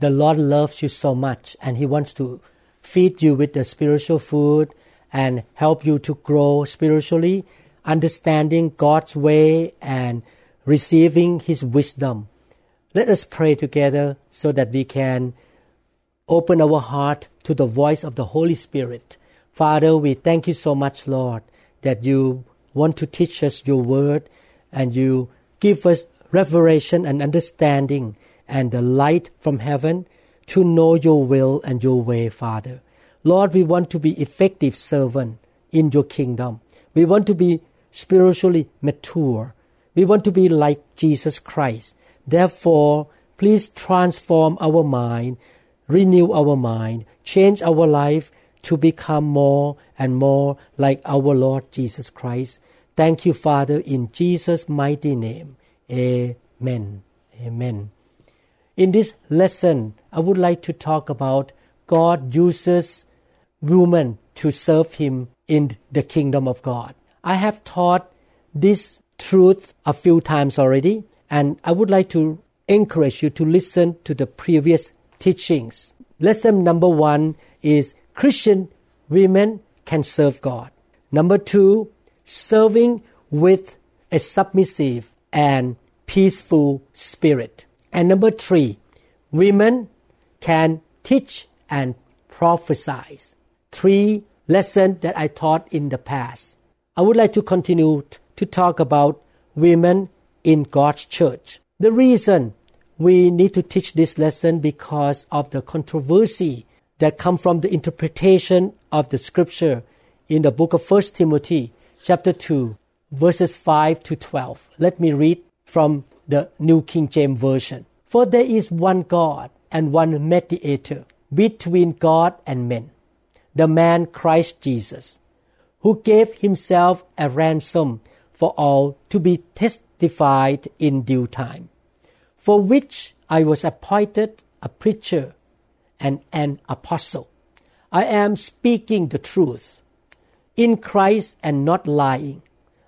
The Lord loves you so much and He wants to feed you with the spiritual food and help you to grow spiritually, understanding God's way and receiving His wisdom. Let us pray together so that we can open our heart to the voice of the Holy Spirit. Father, we thank you so much, Lord, that you want to teach us your word and you give us revelation and understanding and the light from heaven to know your will and your way, Father. Lord, we want to be effective servant in your kingdom. We want to be spiritually mature. We want to be like Jesus Christ. Therefore, please transform our mind, renew our mind, change our life to become more and more like our Lord Jesus Christ. Thank you, Father, in Jesus' mighty name. Amen. Amen. In this lesson, I would like to talk about God uses women to serve Him in the kingdom of God. I have taught this truth a few times already, and I would like to encourage you to listen to the previous teachings. Lesson number one is Christian women can serve God. Number two, serving with a submissive and peaceful spirit. And number three, women can teach and prophesy. Three lessons that I taught in the past. I would like to continue to talk about women in God's church. The reason we need to teach this lesson because of the controversy that come from the interpretation of the scripture in the book of 1 Timothy chapter 2 verses 5 to 12. Let me read from the New King James Version. For there is one God and one mediator between God and men, the man Christ Jesus, who gave himself a ransom for all to be testified in due time, for which I was appointed a preacher and an apostle. I am speaking the truth in Christ and not lying,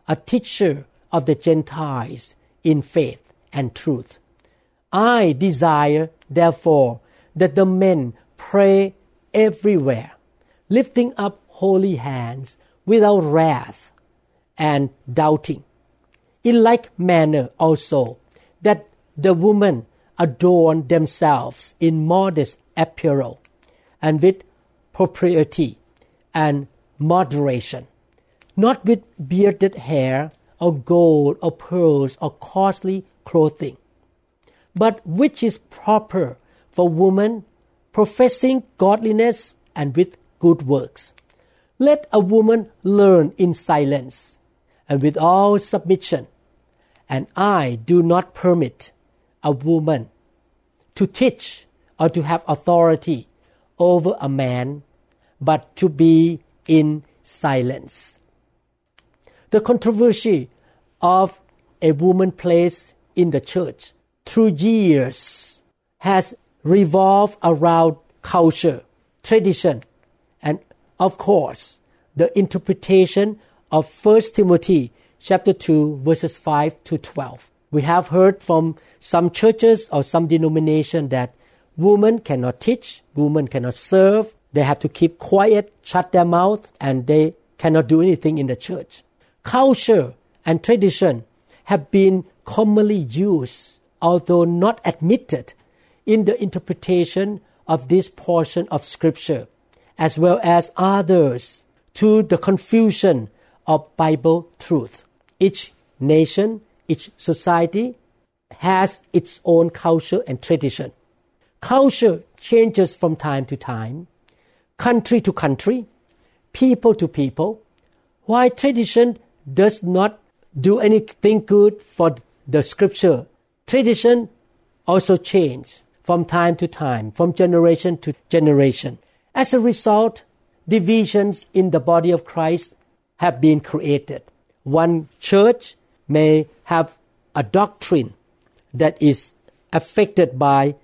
a teacher of the Gentiles in faith and truth. I desire, therefore, that the men pray everywhere, lifting up holy hands without wrath and doubting. In like manner also, that the women adorn themselves in modest apparel and with propriety and moderation, not with bearded hair or gold or pearls or costly clothing, but which is proper for woman professing godliness and with good works. Let a woman learn in silence and with all submission. And I do not permit a woman to teach or to have authority over a man, but to be in silence. The controversy of a woman place in the church through years has revolved around culture, tradition, and of course, the interpretation of 1 Timothy chapter 2 verses 5 to 12. We have heard from some churches or some denomination that women cannot teach, women cannot serve, they have to keep quiet, shut their mouth, and they cannot do anything in the church. Culture and tradition have been commonly used, although not admitted, in the interpretation of this portion of Scripture, as well as others, to the confusion of Bible truth. Each nation, each society has its own culture and tradition. Culture changes from time to time, country to country, people to people, while tradition does not do anything good for the scripture. Tradition also change. from time to time, from generation to generation. As a result, divisions in the body of Christ have been created. One church may have a doctrine that is affected by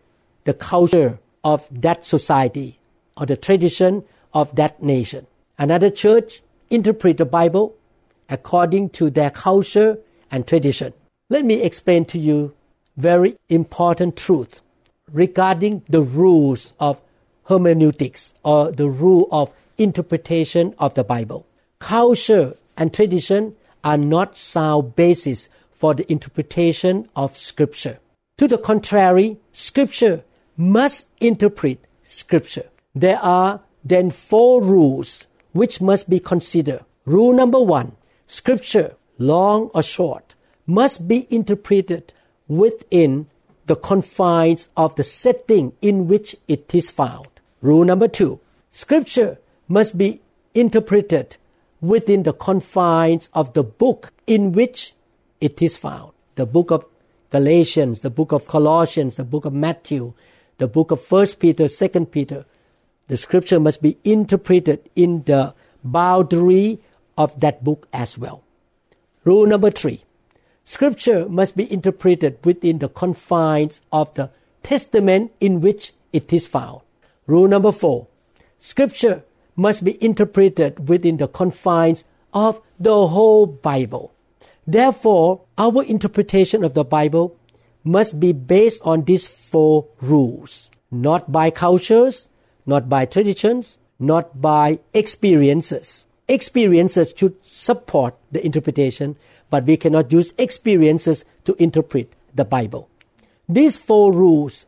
the culture of that society or the tradition of that nation. Another church interpret the Bible according to their culture and tradition. Let me explain to you very important truth regarding the rules of hermeneutics or the rule of interpretation of the Bible. Culture and tradition are not sound basis for the interpretation of Scripture. To the contrary, Scripture must interpret Scripture. There are then four rules which must be considered. Rule number one Scripture, long or short, must be interpreted within the confines of the setting in which it is found. Rule number two Scripture must be interpreted within the confines of the book in which it is found. The book of Galatians, the book of Colossians, the book of Matthew, the book of First Peter, Second Peter. The scripture must be interpreted in the boundary of that book as well. Rule number three. Scripture must be interpreted within the confines of the testament in which it is found. Rule number four. Scripture must be interpreted within the confines of the whole Bible. Therefore, our interpretation of the Bible must be based on these four rules, not by cultures, not by traditions, not by experiences. Experiences should support the interpretation, but we cannot use experiences to interpret the Bible. These four rules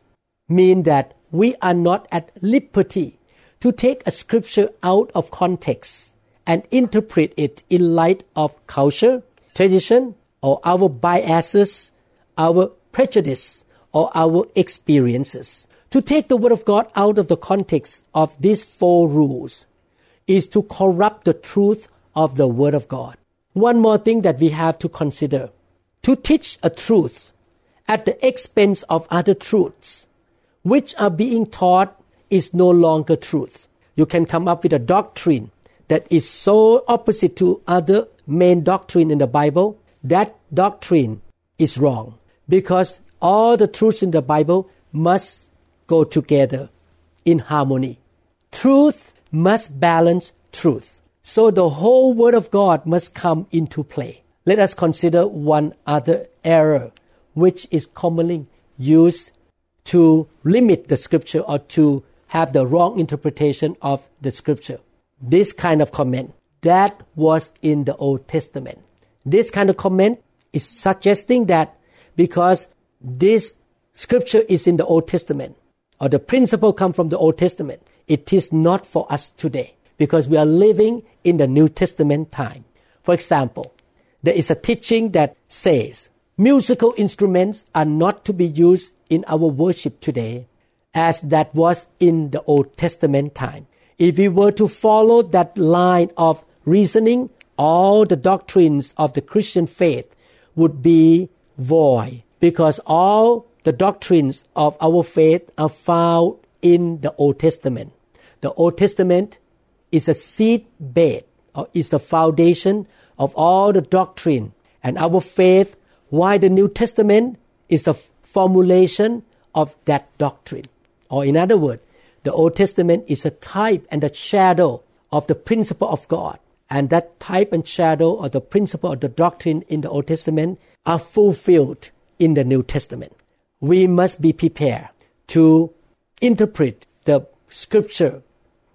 mean that we are not at liberty to take a scripture out of context and interpret it in light of culture, tradition, or our biases, our prejudice, or our experiences. To take the Word of God out of the context of these four rules is to corrupt the truth of the Word of God. One more thing that we have to consider to teach a truth at the expense of other truths, which are being taught is no longer truth. You can come up with a doctrine that is so opposite to other main doctrine in the Bible. That doctrine is wrong because all the truths in the Bible must go together in harmony. Truth must balance truth. So the whole Word of God must come into play. Let us consider one other error which is commonly used to limit the scripture or to have the wrong interpretation of the scripture. This kind of comment that was in the Old Testament. This kind of comment is suggesting that because this scripture is in the Old Testament or the principle come from the Old Testament, it is not for us today because we are living in the New Testament time. For example, there is a teaching that says musical instruments are not to be used in our worship today as that was in the Old Testament time. If we were to follow that line of reasoning, all the doctrines of the Christian faith would be void because all the doctrines of our faith are found in the Old Testament. The Old Testament is a seed bed or is a foundation of all the doctrine and our faith, why the New Testament is a formulation of that doctrine. Or in other words, the Old Testament is a type and a shadow of the principle of God. And that type and shadow of the principle of the doctrine in the Old Testament are fulfilled in the New Testament. We must be prepared to interpret the scripture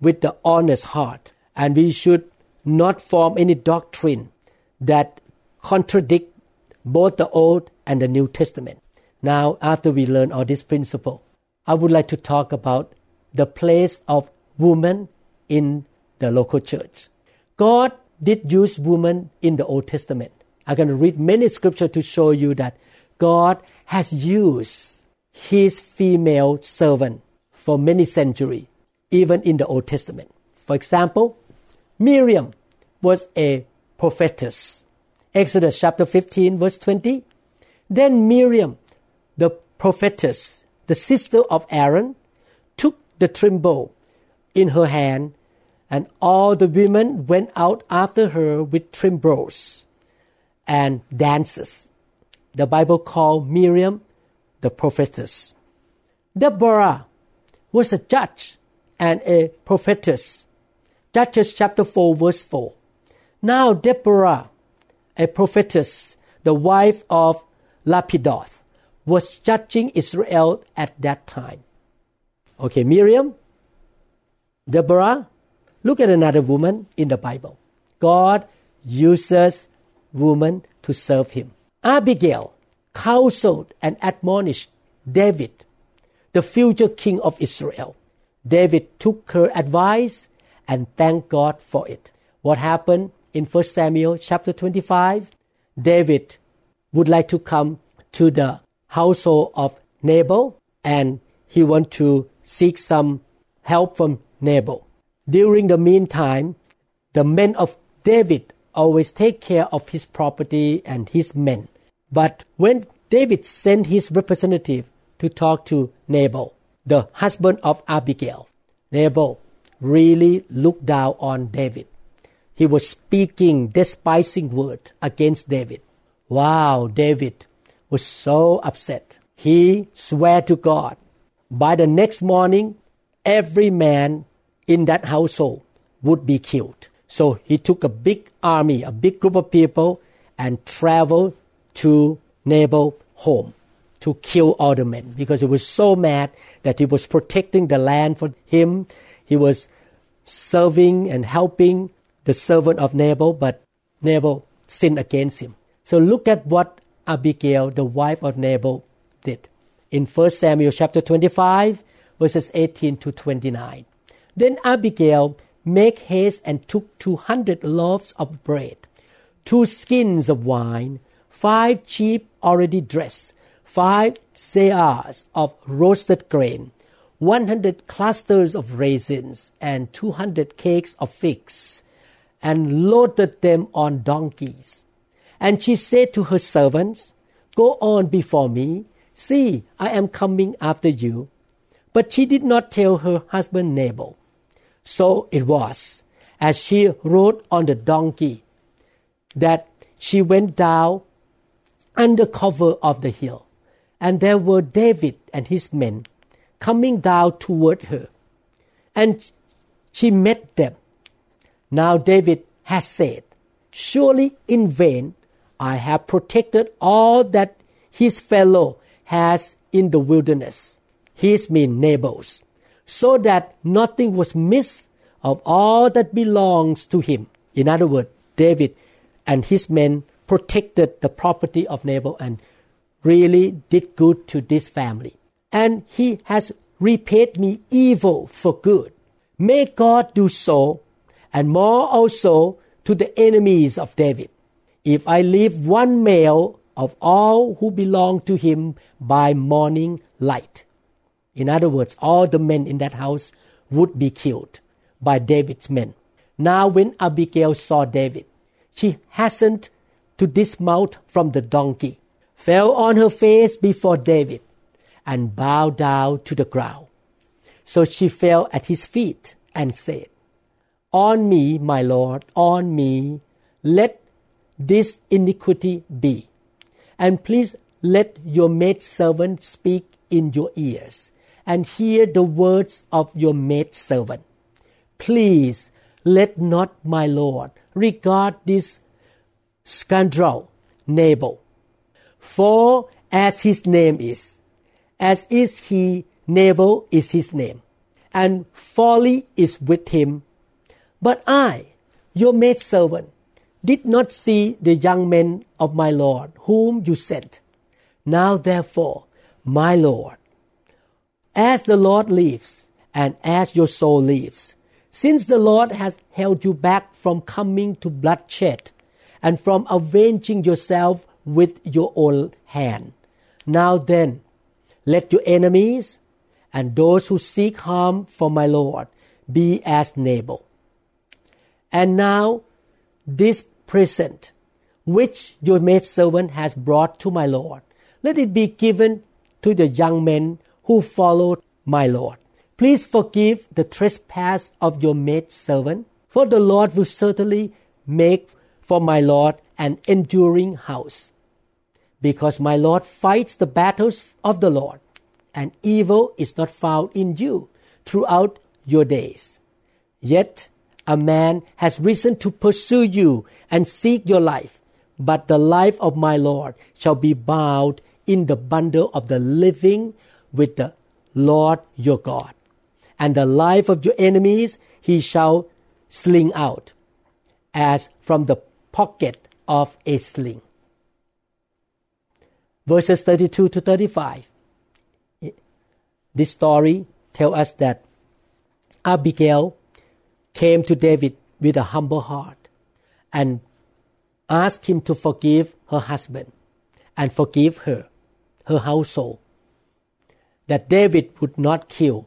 with the honest heart. And we should not form any doctrine that contradict both the Old and the New Testament. Now, after we learn all this principle, I would like to talk about the place of woman in the local church. God did use woman in the Old Testament. I'm going to read many scriptures to show you that God has used his female servant for many centuries, even in the Old Testament. For example, Miriam was a prophetess. Exodus chapter 15, verse 20. Then Miriam, the prophetess, the sister of Aaron, took the timbrel in her hand, and all the women went out after her with timbrels and dances. The Bible called Miriam the prophetess. Deborah was a judge and a prophetess. Judges chapter 4, verse 4. Now, Deborah, a prophetess, the wife of Lapidoth, was judging Israel at that time. Okay, Miriam, Deborah, look at another woman in the Bible. God uses women to serve him. Abigail counseled and admonished David, the future king of Israel. David took her advice and thanked God for it. What happened in 1 Samuel chapter 25? David would like to come to the household of Nabal and he want to seek some help from Nabal. During the meantime, the men of David always take care of his property and his men. But when David sent his representative to talk to Nabal, the husband of Abigail, Nabal really looked down on David. He was speaking despising words against David. Wow, David was so upset. He swore to God. By the next morning, every man in that household would be killed. So he took a big army, a big group of people, and traveled to Nabal's home to kill all the men because he was so mad that he was protecting the land for him. He was serving and helping the servant of Nabal, but Nabal sinned against him. So look at what Abigail, the wife of Nabal, did. In 1 Samuel chapter 25, verses 18 to 29. Then Abigail made haste and took 200 loaves of bread, two skins of wine, five sheep already dressed, five seahs of roasted grain, 100 clusters of raisins, and 200 cakes of figs, and loaded them on donkeys. And she said to her servants, Go on before me. See, I am coming after you. But she did not tell her husband Nabal. So it was, as she rode on the donkey, that she went down under cover of the hill. And there were David and his men coming down toward her. And she met them. Now David has said, Surely in vain I have protected all that his fellow has in the wilderness. His mean neighbors, so that nothing was missed of all that belongs to him. In other words, David and his men protected the property of Nabal and really did good to this family. And he has repaid me evil for good. May God do so, and more also to the enemies of David if I leave one male of all who belong to him by morning light. In other words, all the men in that house would be killed by David's men. Now, when Abigail saw David, she hastened to dismount from the donkey, fell on her face before David, and bowed down to the ground. So she fell at his feet and said, On me, my Lord, on me, let this iniquity be. And please let your maidservant speak in your ears and hear the words of your maidservant. Please let not my Lord regard this scoundrel Nabal. For as his name is, as is he, Nabal is his name, and folly is with him. But I, your maidservant, did not see the young men of my Lord, whom you sent. Now therefore, my Lord, as the Lord lives, and as your soul lives, since the Lord has held you back from coming to bloodshed, and from avenging yourself with your own hand. Now then, let your enemies and those who seek harm for my Lord be as Nabal. And now, this present which your maidservant has brought to my Lord, let it be given to the young men who followed my Lord. Please forgive the trespass of your maid servant, for the Lord will certainly make for my Lord an enduring house. Because my Lord fights the battles of the Lord, and evil is not found in you throughout your days. Yet a man has risen to pursue you and seek your life, but the life of my Lord shall be bound in the bundle of the living with the Lord your God. And the life of your enemies he shall sling out, as from the pocket of a sling. Verses 32 to 35. This story tells us that Abigail came to David with a humble heart and asked him to forgive her husband and forgive her, her household, that David would not kill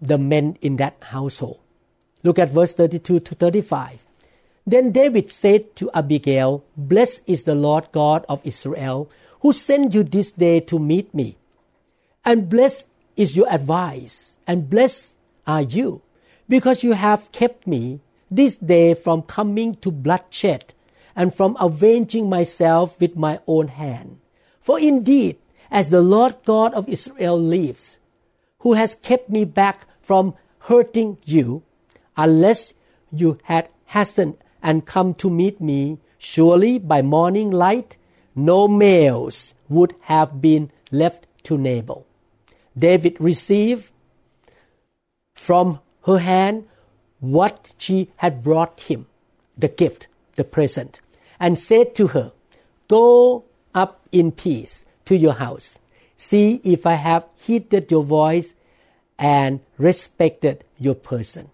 the men in that household. Look at verse 32 to 35. Then David said to Abigail, Blessed is the Lord God of Israel, who sent you this day to meet me. And blessed is your advice, and blessed are you, because you have kept me this day from coming to bloodshed and from avenging myself with my own hand. For indeed, as the Lord God of Israel lives, who has kept me back from hurting you, unless you had hastened and come to meet me, surely by morning light, no males would have been left to Nabal. David received from her hand what she had brought him, the gift, the present, and said to her, Go up in peace to your house. See if I have heeded your voice and respected your person.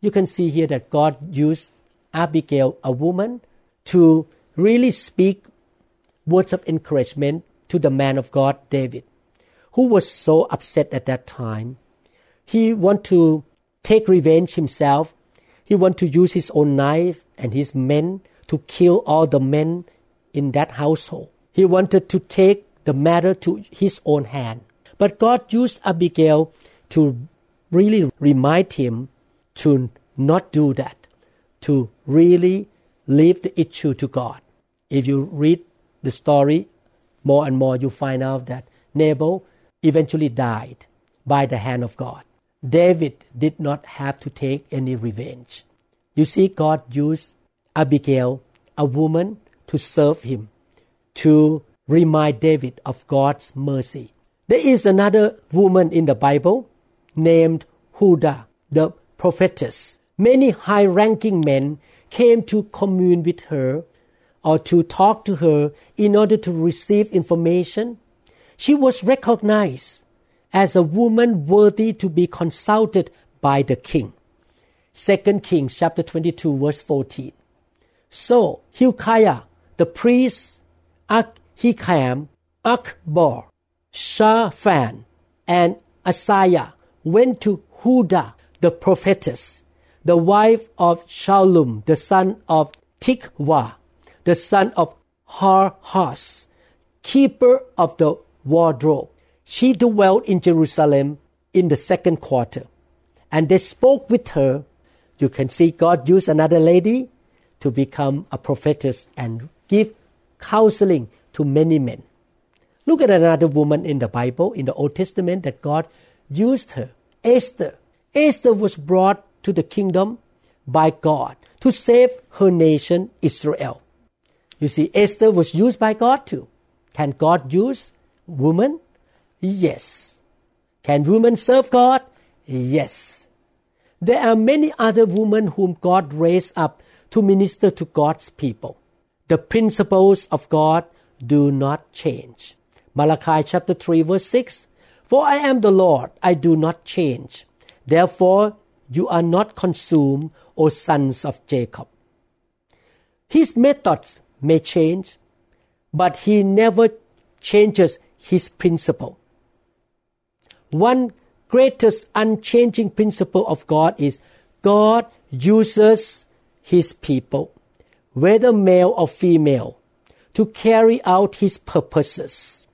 You can see here that God used Abigail, a woman, to really speak words of encouragement to the man of God, David, who was so upset at that time. He wanted to take revenge himself. He wanted to use his own knife and his men to kill all the men in that household. He wanted to take the matter to his own hand. But God used Abigail to really remind him to not do that, to really leave the issue to God. If you read the story more and more, you find out that Nabal eventually died by the hand of God. David did not have to take any revenge. You see, God used Abigail, a woman, to serve him, to remind David of God's mercy. There is another woman in the Bible named Huldah, the prophetess. Many high ranking men came to commune with her or to talk to her in order to receive information. She was recognized as a woman worthy to be consulted by the king. 2 Kings chapter 22 verse 14. So Hilkiah, the priest, Ahikam, Achbor, Shaphan, and Asaiah went to Huldah, the prophetess, the wife of Shallum, the son of Tikvah, the son of Harhas, keeper of the wardrobe. She dwelt in Jerusalem in the second quarter. And they spoke with her. You can see God used another lady to become a prophetess and give counseling to many men. Look at another woman in the Bible, in the Old Testament, that God used her Esther. Esther was brought to the kingdom by God to save her nation, Israel. You see, Esther was used by God too. Can God use woman? Yes. Can women serve God? Yes. There are many other women whom God raised up to minister to God's people. The principles of God do not change. Malachi chapter 3 verse 6 For I am the Lord, I do not change. Therefore, you are not consumed, O sons of Jacob. His methods may change, but he never changes his principle. One greatest unchanging principle of God is God uses his people, whether male or female, to carry out his purposes.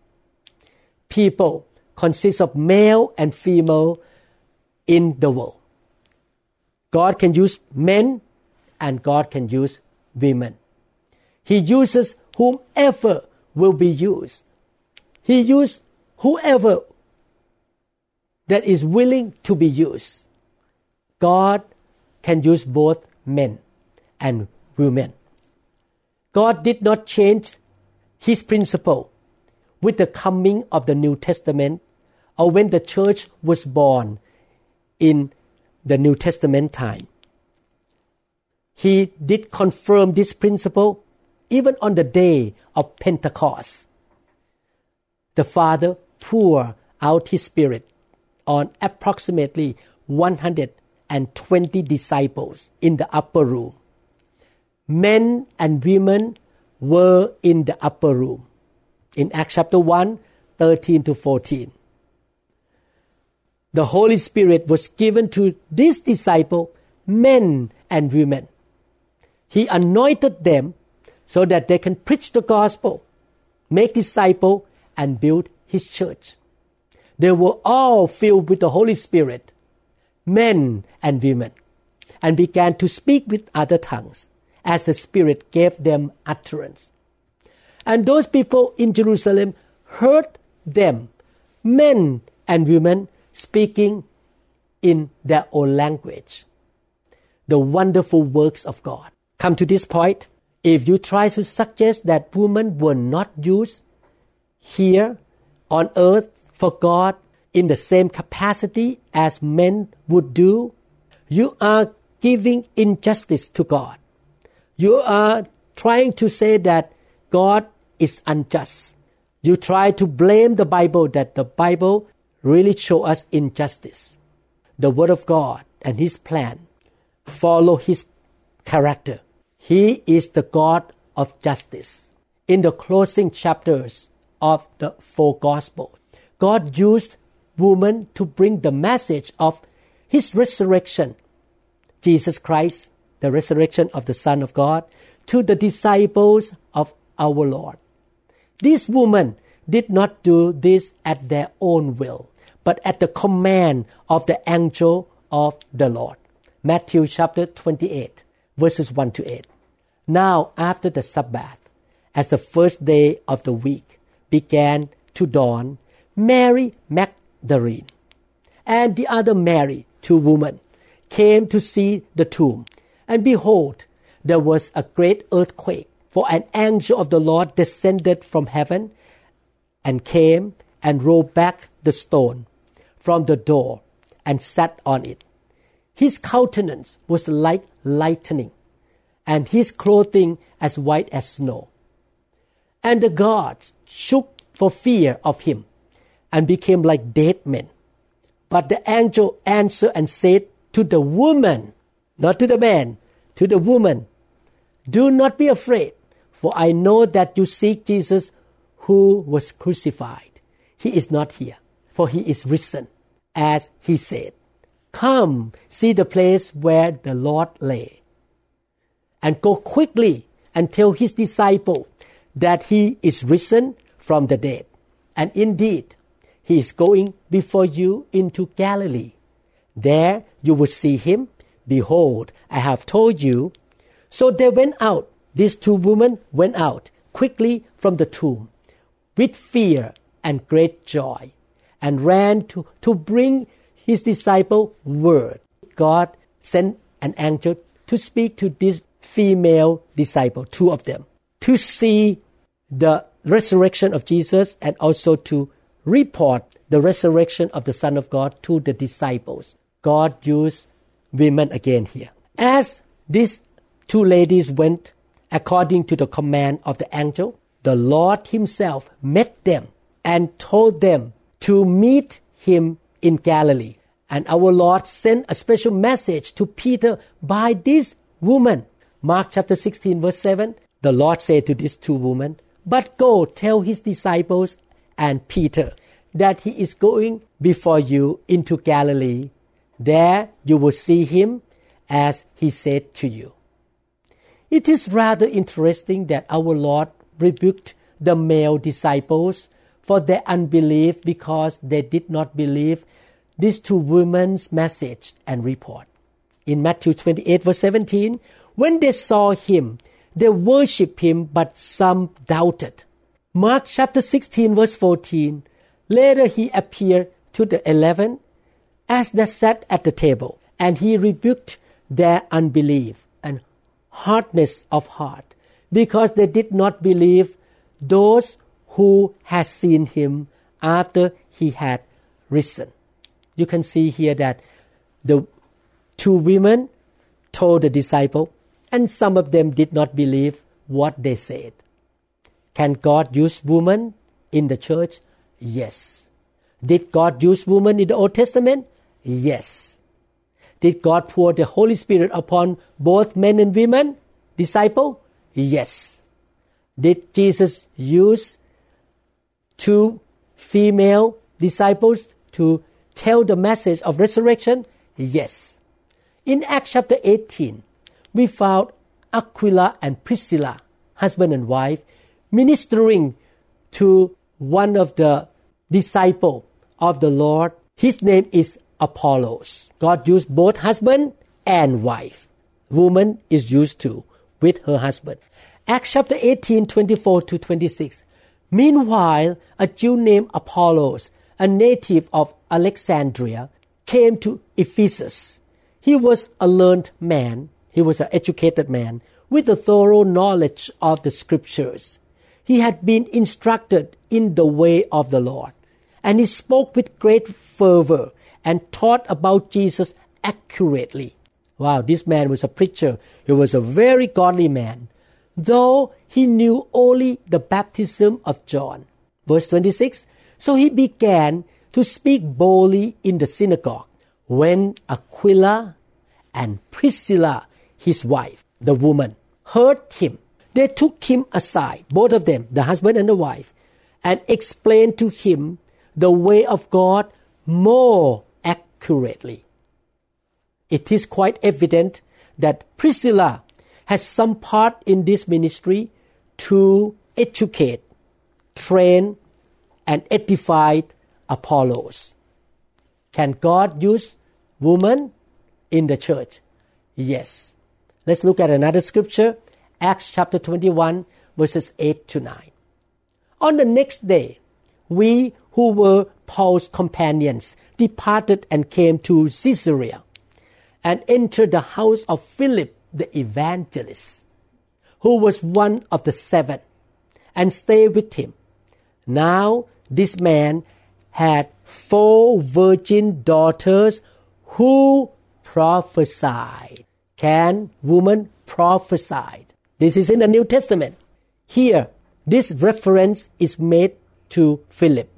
People consists of male and female in the world. God can use men and God can use women. He uses whomever will be used. He uses whoever that is willing to be used. God can use both men and women. God did not change his principle with the coming of the New Testament or when the church was born in the New Testament time. He did confirm this principle even on the day of Pentecost. The Father poured out His Spirit on approximately 120 disciples in the upper room. Men and women were in the upper room. In Acts chapter 1, 13 to 14. The Holy Spirit was given to these disciples, men and women. He anointed them so that they can preach the gospel, make disciples, and build his church. They were all filled with the Holy Spirit, men and women, and began to speak with other tongues as the Spirit gave them utterance. And those people in Jerusalem heard them, men and women, speaking in their own language. The wonderful works of God. Come to this point, if you try to suggest that women were not used here on earth for God in the same capacity as men would do, you are giving injustice to God. You are trying to say that God is unjust. You try to blame the Bible that the Bible really show us injustice. The Word of God and His plan follow His character. He is the God of justice. In the closing chapters of the four Gospels, God used woman to bring the message of His resurrection, Jesus Christ, the resurrection of the Son of God, to the disciples of our Lord. These women did not do this at their own will, but at the command of the angel of the Lord. Matthew chapter 28, verses 1 to 8. Now, after the Sabbath, as the first day of the week began to dawn, Mary Magdalene and the other Mary, two women, came to see the tomb. And behold, there was a great earthquake, for an angel of the Lord descended from heaven and came and rolled back the stone from the door and sat on it. His countenance was like lightning, and his clothing as white as snow. And the gods shook for fear of him and became like dead men. But the angel answered and said to the woman, not to the man, to the woman, Do not be afraid, for I know that you seek Jesus who was crucified. He is not here, for he is risen, as he said. Come, see the place where the Lord lay and go quickly and tell his disciple that he is risen from the dead. And indeed, he is going before you into Galilee. There you will see him. Behold, I have told you. So they went out. These two women went out quickly from the tomb with fear and great joy and ran to, to bring his disciple word. God sent an angel to speak to these female disciple, two of them, to see the resurrection of Jesus and also to report the resurrection of the Son of God to the disciples. God used women again here. As these two ladies went according to the command of the angel, the Lord Himself met them and told them to meet Him in Galilee. And our Lord sent a special message to Peter by this woman Mark chapter 16, verse 7, the Lord said to these two women, But go tell his disciples and Peter that he is going before you into Galilee. There you will see him as he said to you. It is rather interesting that our Lord rebuked the male disciples for their unbelief because they did not believe these two women's message and report. In Matthew 28, verse 17, when they saw him, they worshiped him, but some doubted. Mark chapter 16, verse 14, later he appeared to the eleven as they sat at the table, and he rebuked their unbelief and hardness of heart, because they did not believe those who had seen him after he had risen. You can see here that the two women told the disciple, and some of them did not believe what they said. Can God use women in the church? Yes. Did God use women in the Old Testament? Yes. Did God pour the Holy Spirit upon both men and women? Disciple? Yes. Did Jesus use two female disciples to tell the message of resurrection? Yes. In Acts chapter 18, we found Aquila and Priscilla, husband and wife, ministering to one of the disciple of the Lord. His name is Apollos. God used both husband and wife. Woman is used too with her husband. Acts chapter 18, 24 to 26. Meanwhile, a Jew named Apollos, a native of Alexandria, came to Ephesus. He was a learned man. He was an educated man with a thorough knowledge of the scriptures. He had been instructed in the way of the Lord, and he spoke with great fervor and taught about Jesus accurately. Wow, this man was a preacher. He was a very godly man, though he knew only the baptism of John. Verse 26 So he began to speak boldly in the synagogue when Aquila and Priscilla, his wife, the woman, heard him. They took him aside, both of them, the husband and the wife, and explained to him the way of God more accurately. It is quite evident that Priscilla has some part in this ministry to educate, train, and edify Apollos. Can God use women in the church? Yes. Let's look at another scripture, Acts chapter 21, verses 8 to 9. On the next day, we who were Paul's companions departed and came to Caesarea and entered the house of Philip the evangelist, who was one of the seven, and stayed with him. Now, this man had four virgin daughters who prophesied. Can woman prophesy? This is in the New Testament. Here, this reference is made to Philip,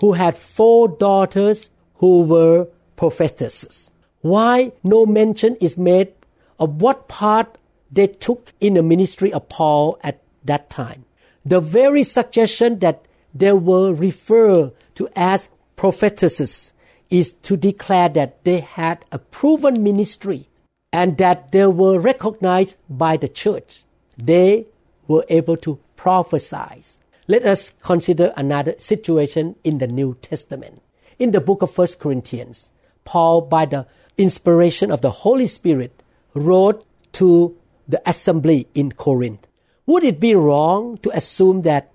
who had four daughters who were prophetesses. Why no mention is made of what part they took in the ministry of Paul at that time? The very suggestion that they were referred to as prophetesses is to declare that they had a proven ministry and that they were recognized by the church. They were able to prophesy. Let us consider another situation in the New Testament. In the book of 1 Corinthians, Paul, by the inspiration of the Holy Spirit, wrote to the assembly in Corinth. Would it be wrong to assume that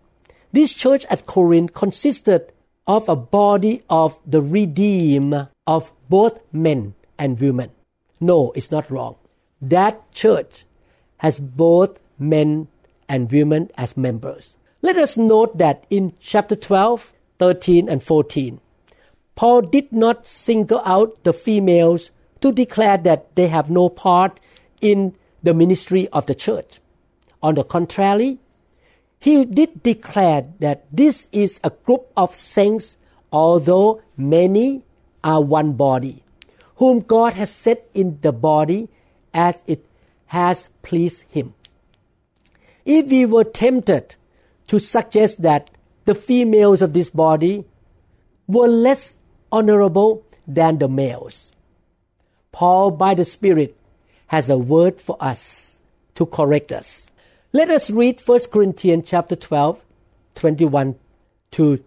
this church at Corinth consisted of a body of the redeemed of both men and women? No, it's not wrong. That church has both men and women as members. Let us note that in chapter 12, 13, and 14, Paul did not single out the females to declare that they have no part in the ministry of the church. On the contrary, he did declare that this is a group of saints, although many are one body, whom God has set in the body as it has pleased him. If we were tempted to suggest that the females of this body were less honorable than the males. Paul, by the Spirit, has a word for us to correct us. Let us read 1 Corinthians chapter 12, 21 to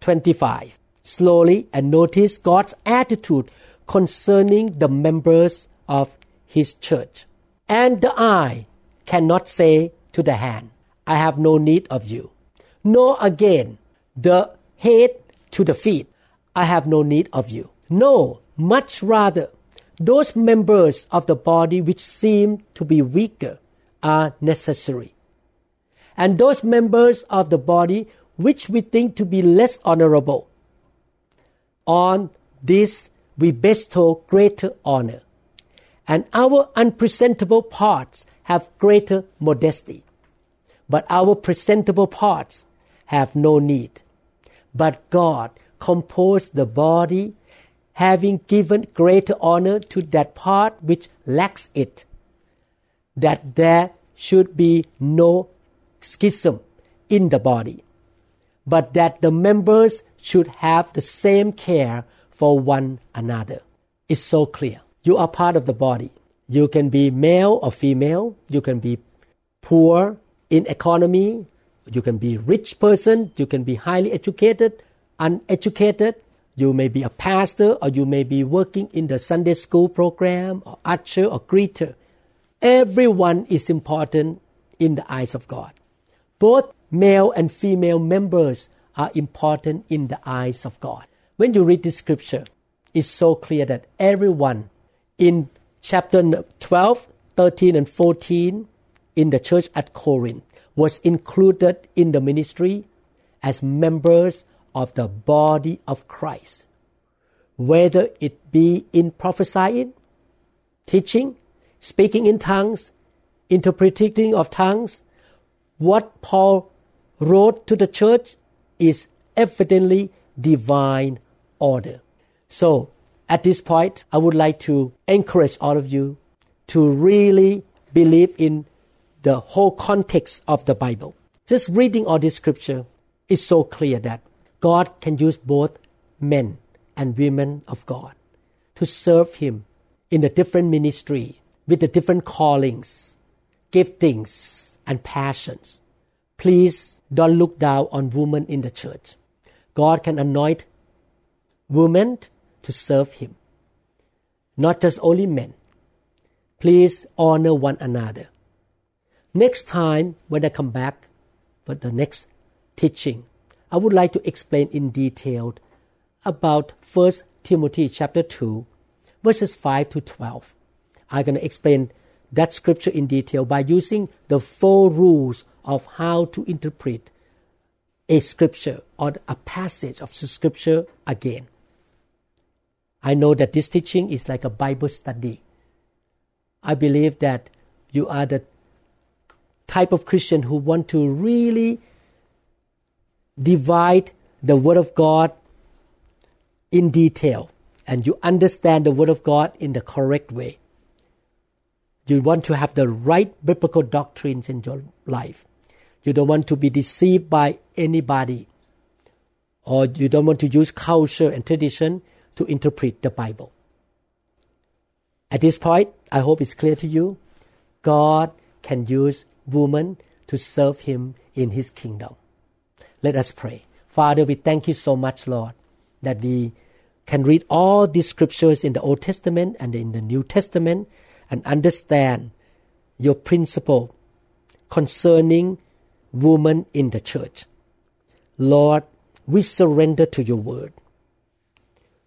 25 slowly and notice God's attitude concerning the members of his church. And the eye cannot say to the hand, I have no need of you. Nor again the head to the feet, I have no need of you. No, much rather, those members of the body which seem to be weaker are necessary. And those members of the body which we think to be less honorable, on this we bestow greater honor. And our unpresentable parts have greater modesty. But our presentable parts have no need. But God composed the body, having given greater honor to that part which lacks it, that there should be no schism in the body, but that the members should have the same care for one another. It's so clear. You are part of the body. You can be male or female. You can be poor in economy. You can be rich person. You can be highly educated, uneducated. You may be a pastor or you may be working in the Sunday school program or usher or greeter. Everyone is important in the eyes of God. Both male and female members are important in the eyes of God. When you read this scripture, it's so clear that everyone in chapter 12, 13, and 14 in the church at Corinth was included in the ministry as members of the body of Christ. Whether it be in prophesying, teaching, speaking in tongues, interpreting of tongues, what Paul wrote to the church is evidently divine order. So, at this point, I would like to encourage all of you to really believe in the whole context of the Bible. Just reading all this scripture is so clear that God can use both men and women of God to serve Him in a different ministry with the different callings, giftings, and passions. Please don't look down on women in the church. God can anoint women to serve Him, not just only men. Please honor one another. Next time, when I come back for the next teaching, I would like to explain in detail about 1 Timothy chapter 2, verses 5 to 12. I'm going to explain that scripture in detail by using the four rules of how to interpret a scripture or a passage of scripture again. I know that this teaching is like a Bible study. I believe that you are the type of Christian who want to really divide the Word of God in detail and you understand the Word of God in the correct way. You want to have the right biblical doctrines in your life. You don't want to be deceived by anybody. Or you don't want to use culture and tradition to interpret the Bible. At this point, I hope it's clear to you. God can use women to serve Him in His kingdom. Let us pray. Father, we thank you so much, Lord, that we can read all these scriptures in the Old Testament and in the New Testament and understand your principle concerning women in the church. Lord, we surrender to your word.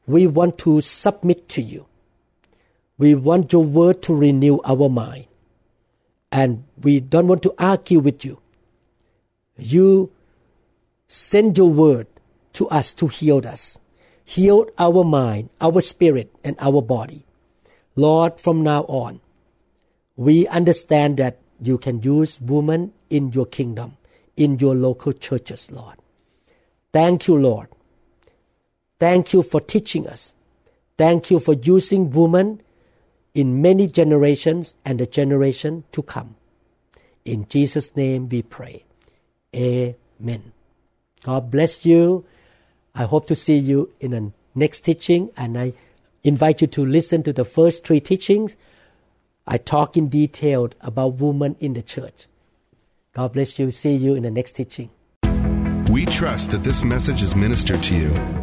We want to submit to you. We want your word to renew our mind. And we don't want to argue with you. You send your word to us to heal us. Heal our mind, our spirit, and our body. Lord, from now on, we understand that you can use women in your kingdom, in your local churches, Lord. Thank you, Lord. Thank you for teaching us. Thank you for using women in many generations and the generation to come. In Jesus' name we pray. Amen. God bless you. I hope to see you in the next teaching, and I invite you to listen to the first three teachings. I talk in detail about women in the church. God bless you. See you in the next teaching. We trust that this message is ministered to you.